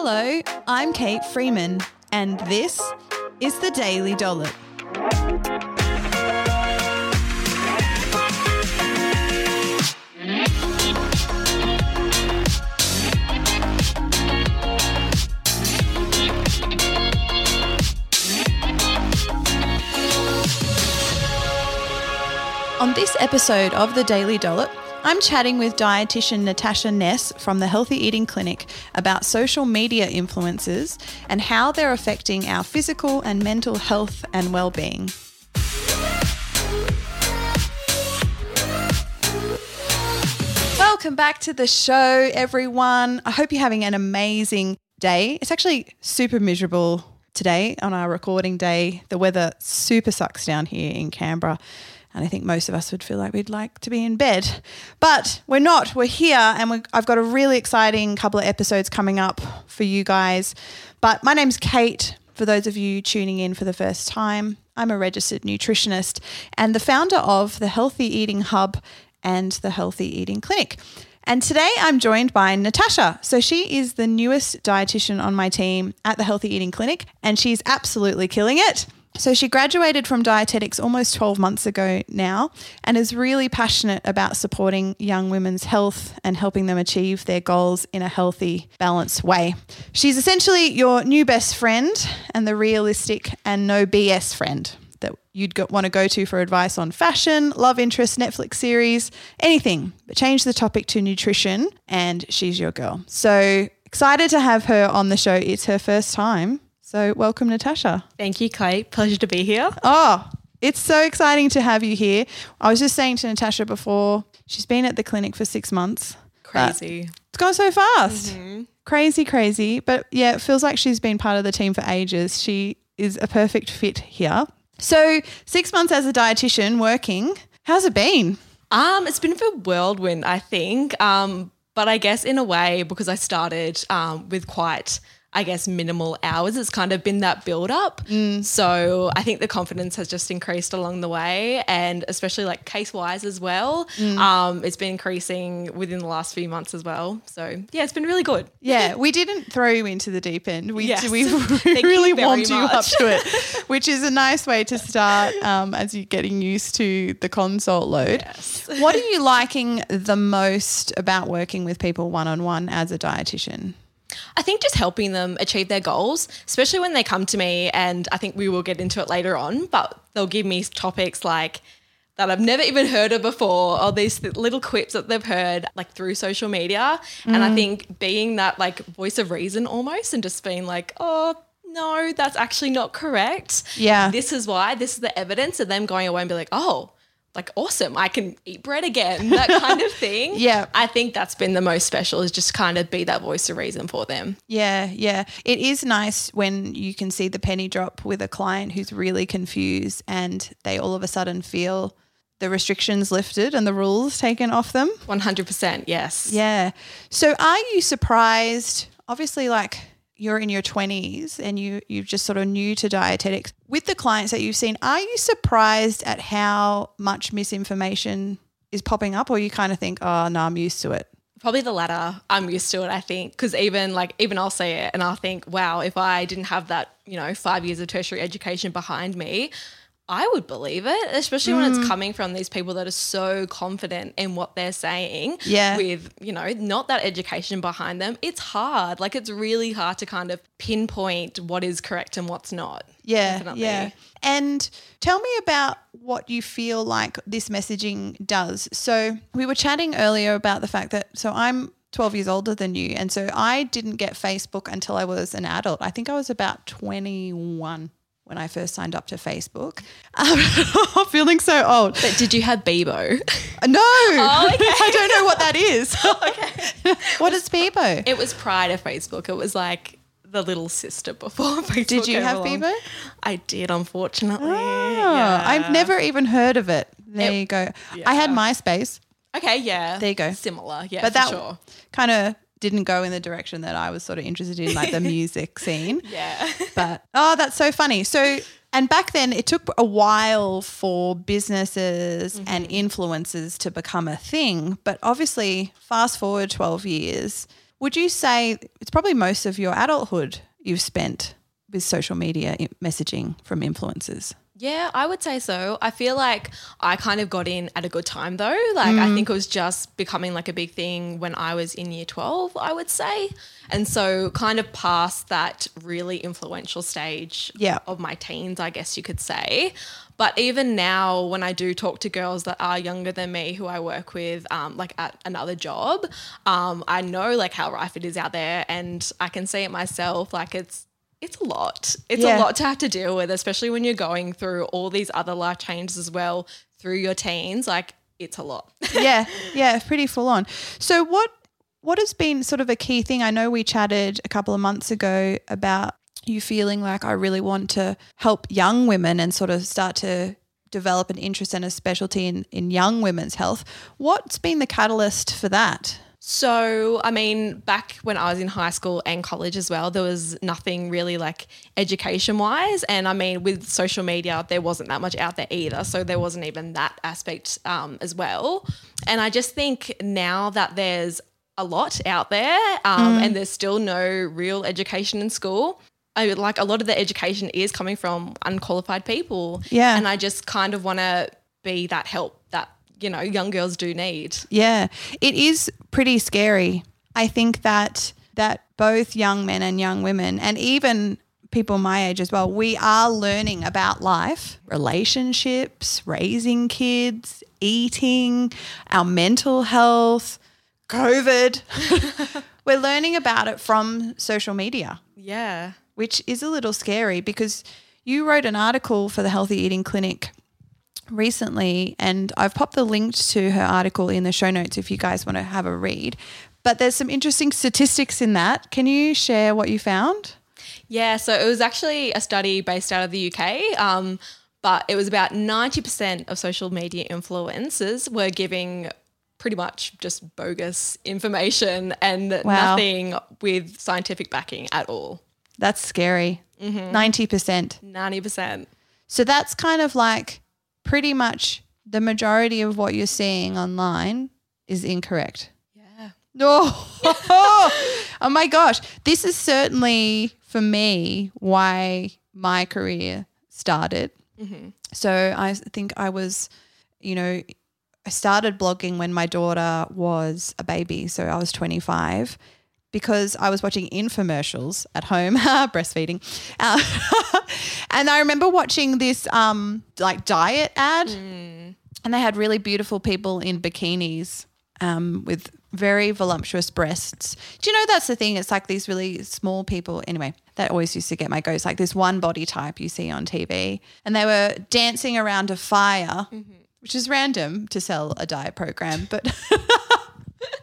Hello, I'm Kate Freeman, and this is the Daily Dollop. On this episode of the Daily Dollop, I'm chatting with dietitian Natasha Ness from the Healthy Eating Clinic about social media influences and how they're affecting our physical and mental health and well-being. Welcome back to the show, everyone. I hope you're having an amazing day. It's actually super miserable today on our recording day. The weather super sucks down here in Canberra. And I think most of us would feel like we'd like to be in bed. But we're not. We're here, and we I've got a really exciting couple of episodes coming up for you guys. But my name's Kate, for those of you tuning in for the first time. I'm a registered nutritionist and the founder of the Healthy Eating Hub and the Healthy Eating Clinic. And today I'm joined by Natasha. So she is the newest dietitian on my team at the Healthy Eating Clinic, and she's absolutely killing it. So she graduated from dietetics almost 12 months ago now and is really passionate about supporting young women's health and helping them achieve their goals in a healthy, balanced way. She's essentially your new best friend and the realistic and no BS friend that you'd go, want to go to for advice on fashion, love interest, Netflix series, anything. But change the topic to nutrition and she's your girl. So excited to have her on the show. It's her first time. So, welcome, Natasha. Thank you, Kate. Pleasure to be here. Oh, it's so exciting to have you here. I was just saying to Natasha before, she's been at the clinic for six months. Crazy. It's gone so fast. Mm-hmm. Crazy, crazy. But yeah, it feels like she's been part of the team for ages. She is a perfect fit here. So, six months as a dietitian working, how's it been? Um, it's been a whirlwind, I think. Um, but I guess in a way, because I started um, with quite I guess, minimal hours. It's kind of been that build up. Mm. So I think the confidence has just increased along the way, and especially like case wise as well. Mm. Um, it's been increasing within the last few months as well. So yeah, it's been really good. Yeah, we didn't throw you into the deep end. We, yes. we really warmed you up to it, which is a nice way to start um, as you're getting used to the consult load. Yes. what are you liking the most about working with people one on one as a dietitian? I think just helping them achieve their goals, especially when they come to me, and I think we will get into it later on, but they'll give me topics like that I've never even heard of before, or these little quips that they've heard like through social media. Mm. And I mm. think being that like voice of reason almost and just being like, oh, no, that's actually not correct. Yeah. This is why, this is the evidence, and them going away and be like, oh, like awesome i can eat bread again that kind of thing. Yeah. I think that's been the most special is just kind of be that voice of reason for them. Yeah yeah. It is nice when you can see the penny drop with a client who's really confused and they all of a sudden feel the restrictions lifted and the rules taken off them. 100% yes. Yeah. So are you surprised obviously like you're in your 20s and you you're just sort of new to dietetics. With the clients that you've seen are you surprised at how much misinformation is popping up or you kind of think oh no i'm used to it probably the latter. I'm used to it i think because even like even i'll say it and i'll think wow if i didn't have that you know five years of tertiary education behind me I would believe it, especially mm. when it's mm. coming from these people that are so confident in what they're saying. Yeah. With, you know, not that education behind them. It's hard. Like it's really hard to kind of pinpoint what is correct and what's not. Yeah. Definitely. Yeah. And tell me about what you feel like this messaging does. So we were chatting earlier about the fact that so I'm 12 years older than you. And so I didn't get Facebook until I was an adult. I think I was about 21 when I first signed up to Facebook. Um, feeling so old. But did you have Bebo? No. Oh, okay. I don't know what that is. okay. what is Bebo? It was prior to Facebook. It was like the little sister before Facebook. Did you have along. Bebo? I did, unfortunately. Oh, yeah. I've never even heard of it. There it, you go. Yeah. I had MySpace. Okay, yeah. There you go. Similar, yeah. But that sure. kind of didn't go in the direction that I was sort of interested in, like the music scene. Yeah. But oh, that's so funny. So, and back then it took a while for businesses mm-hmm. and influencers to become a thing. But obviously, fast forward 12 years, Would you say it's probably most of your adulthood you've spent with social media messaging from influencers? Yeah, I would say so. I feel like I kind of got in at a good time though. Like I think it was just becoming like a big thing when I was in year 12, I would say. And so kind of past that really influential stage Yeah. of my teens, I guess you could say. But even now, when I do talk to girls that are younger than me who I work with, um, like at another job, um, I know like how rife it is out there, and I can see it myself. Like it's it's a lot. It's Yeah. a lot to have to deal with, especially when you're going through all these other life changes as well through your teens. Like it's a lot. yeah, yeah, pretty full on. So what what has been sort of a key thing? I know we chatted a couple of months ago about you feeling like I really want to help young women and sort of start to develop an interest and a specialty in, in young women's health. What's been the catalyst for that? So, I mean, back when I was in high school and college as well, there was nothing really like education wise. And I mean, with social media, there wasn't that much out there either. So, there wasn't even that aspect um, as well. And I just think now that there's a lot out there um, and there's still no real education in school. I like a lot of the education is coming from unqualified people. Yeah. And I just kind of want to be that help that, you know, young girls do need. Yeah, it is pretty scary. I think that that both young men and young women, and even people my age as well, we are learning about life, relationships, raising kids, eating, our mental health, COVID. We're learning about it from social media Yeah. which is a little scary because you wrote an article for the Healthy Eating Clinic recently, and I've popped the link to her article in the show notes if you guys want to have a read. But there's some interesting statistics in that. Can you share what you found? Yeah, so it was actually a study based out of the UK, um, but it was about 90% of social media influencers were giving pretty much just bogus information and Wow. nothing with scientific backing at all. That's scary. 90%. 90%. So that's kind of like pretty much the majority of what you're seeing online is incorrect. Yeah. No. oh my gosh. This is certainly for me why my career started. Mm-hmm. So I think I was, you know, I started blogging when my daughter was a baby. So I was 25 because I was watching infomercials at home, breastfeeding. Uh, and I remember watching this um, like diet ad and they had really beautiful people in bikinis um, with very voluptuous breasts. Do you know that's the thing? It's like these really small people. Anyway, that always used to get my goats. Like this one body type you see on TV, and they were dancing around a fire, which is random to sell a diet program, but.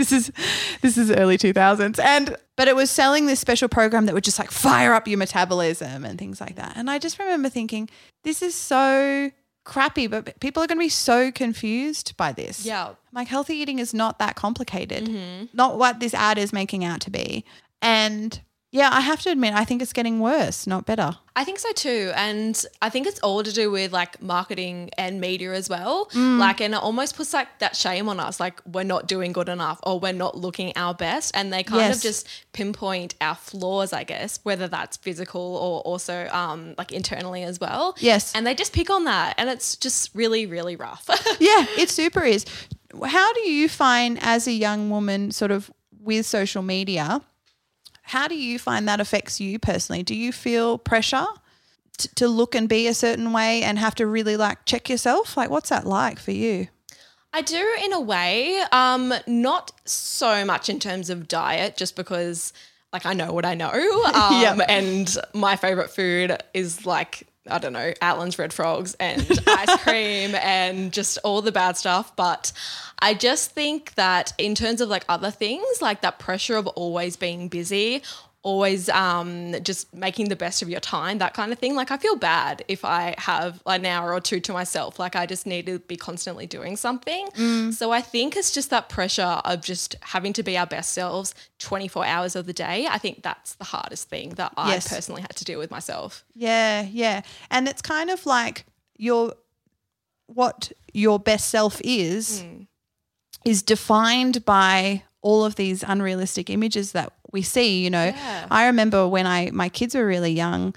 this is this is early 2000s and but it was selling this special program that would just like fire up your metabolism and things like that. And i just remember thinking this is so crappy but people are going to be so confused by this. Yeah. like healthy eating is not that complicated. Mm-hmm. Not what this ad is making out to be. And yeah i have to admit i think it's getting worse not better I think so too. And I think it's all to do with like marketing and media as well. Like, and it almost puts like that shame on us, like we're not doing good enough or we're not looking our best. And they kind Yes. of just pinpoint our flaws, I guess, whether that's physical or also um, like internally as well. Yes. And they just pick on that. And it's just really, really rough. yeah, it super is. How do you find as a young woman, sort of with social media, how do you find that affects you personally? Do you feel pressure t- to look and be a certain way and have to really like check yourself? Like, what's that like for you? I do in a way, um, not so much in terms of diet, just because like I know what I know, um, Yep. and my favorite food is like I don't know Allen's red frogs and ice cream and just all the bad stuff. But I just think that in terms of like other things, like that pressure of always being busy. Always um, just making the best of your time, that kind of thing. Like, I feel bad if I have an hour or two to myself. Like, I just need to be constantly doing something. So, I think it's just that pressure of just having to be our best selves 24 hours of the day. I think that's the hardest thing that I Yes. personally had to deal with myself. Yeah, yeah. And it's kind of like your what your best self is is defined by all of these unrealistic images that we see. You know, Yeah. I remember when I my kids were really young,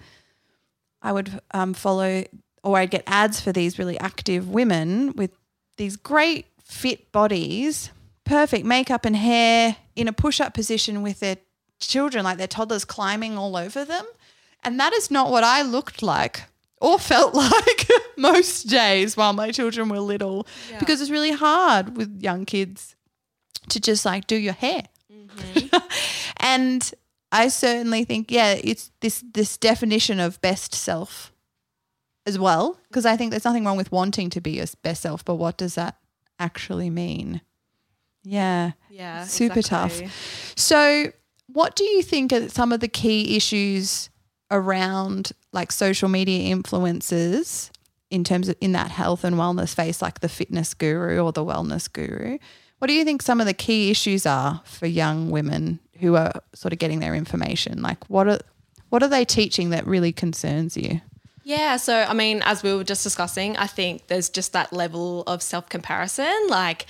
I would um, follow or I'd get ads for these really active women with these great fit bodies, perfect makeup and hair in a push up position with their children, like their toddlers climbing all over them. And that is not what I looked like or felt like most days while my children were little because it's really hard with young kids to just like do your hair. Mm-hmm. and I certainly think, yeah, it's this this definition of best self as well. Because I think there's nothing wrong with wanting to be your best self, but what does that actually mean? Yeah. Yeah. Super exactly. tough. So, what do you think are some of the key issues around like social media influencers in terms of in that health and wellness space, like the fitness guru or the wellness guru? What do you think some of the key issues are for young women who are sort of getting their information? Like, what are what are they teaching that really concerns you? Yeah, so I mean, as we were just discussing, I think there's just that level of self comparison. Like,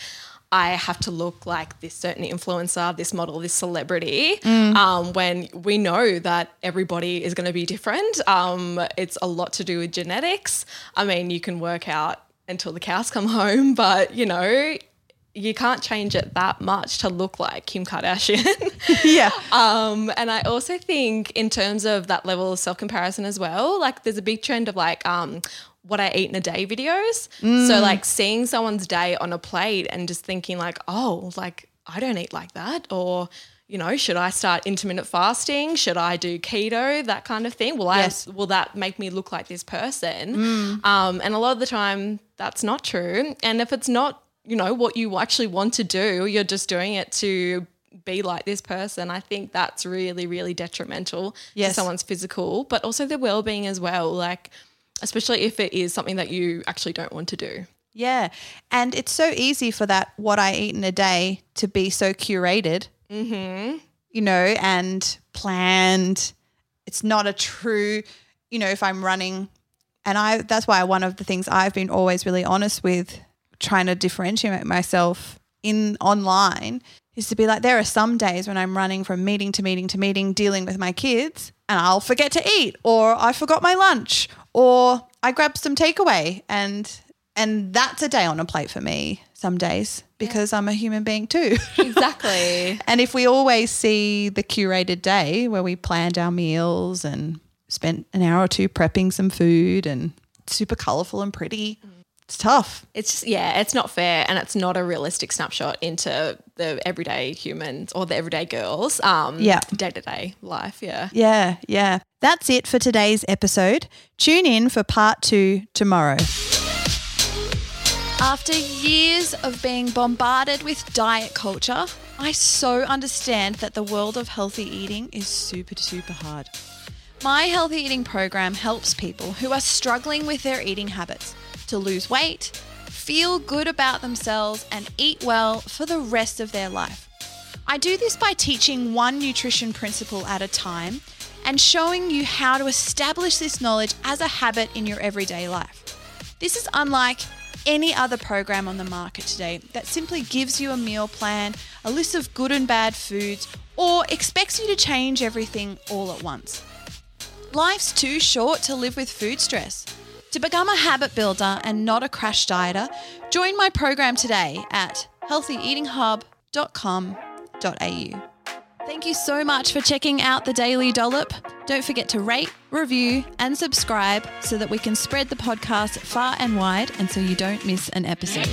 I have to look like this certain influencer, this model, this celebrity, um, when we know that everybody is going to be different. Um, it's a lot to do with genetics. I mean, you can work out until the cows come home, but you know, you can't change it that much to look like Kim Kardashian. Yeah. Um, and I also think in terms of that level of self comparison as well, like there's a big trend of like um, what I eat in a day videos. So like seeing someone's day on a plate and just thinking like, oh, like I don't eat like that, or you know, should I start intermittent fasting? Should I do keto? That kind of thing. Will Yes. I will that make me look like this person? Um, and a lot of the time, that's not true. And if it's not, you know, what you actually want to do, you're just doing it to be like this person. I think that's really, really detrimental Yes. to someone's physical, but also their well-being as well. Like, especially if it is something that you actually don't want to do. Yeah. And it's so easy for that what I eat in a day to be so curated, mm-hmm. you know, and planned. It's not a true, you know, if I'm running, and I, that's why one of the things I've been always really honest with trying to differentiate myself in online is to be like, there are some days when I'm running from meeting to meeting to meeting, dealing with my kids, and I'll forget to eat, or I forgot my lunch, or I grabbed some takeaway, and and that's a day on a plate for me some days because I'm a human being too. Exactly. and if we always see the curated day where we planned our meals and spent an hour or two prepping some food and super colorful and pretty, mm. It's tough. It's just, yeah, it's not fair and it's not a realistic snapshot into the everyday humans or the everyday girls um Yeah. day-to-day life, yeah. Yeah, yeah. That's it for today's episode. Tune in for part two tomorrow. After years of being bombarded with diet culture, I so understand that the world of healthy eating is super, super hard. My healthy eating program helps people who are struggling with their eating habits to lose weight, feel good about themselves, and eat well for the rest of their life. I do this by teaching one nutrition principle at a time and showing you how to establish this knowledge as a habit in your everyday life. This is unlike any other program on the market today that simply gives you a meal plan, a list of good and bad foods, or expects you to change everything all at once. Life's too short to live with food stress. To become a habit builder and not a crash dieter, join my program today at healthyeatinghub.com.au. Thank you so much for checking out the Daily Dollop. Don't forget to rate, review, and subscribe so that we can spread the podcast far and wide and so you don't miss an episode.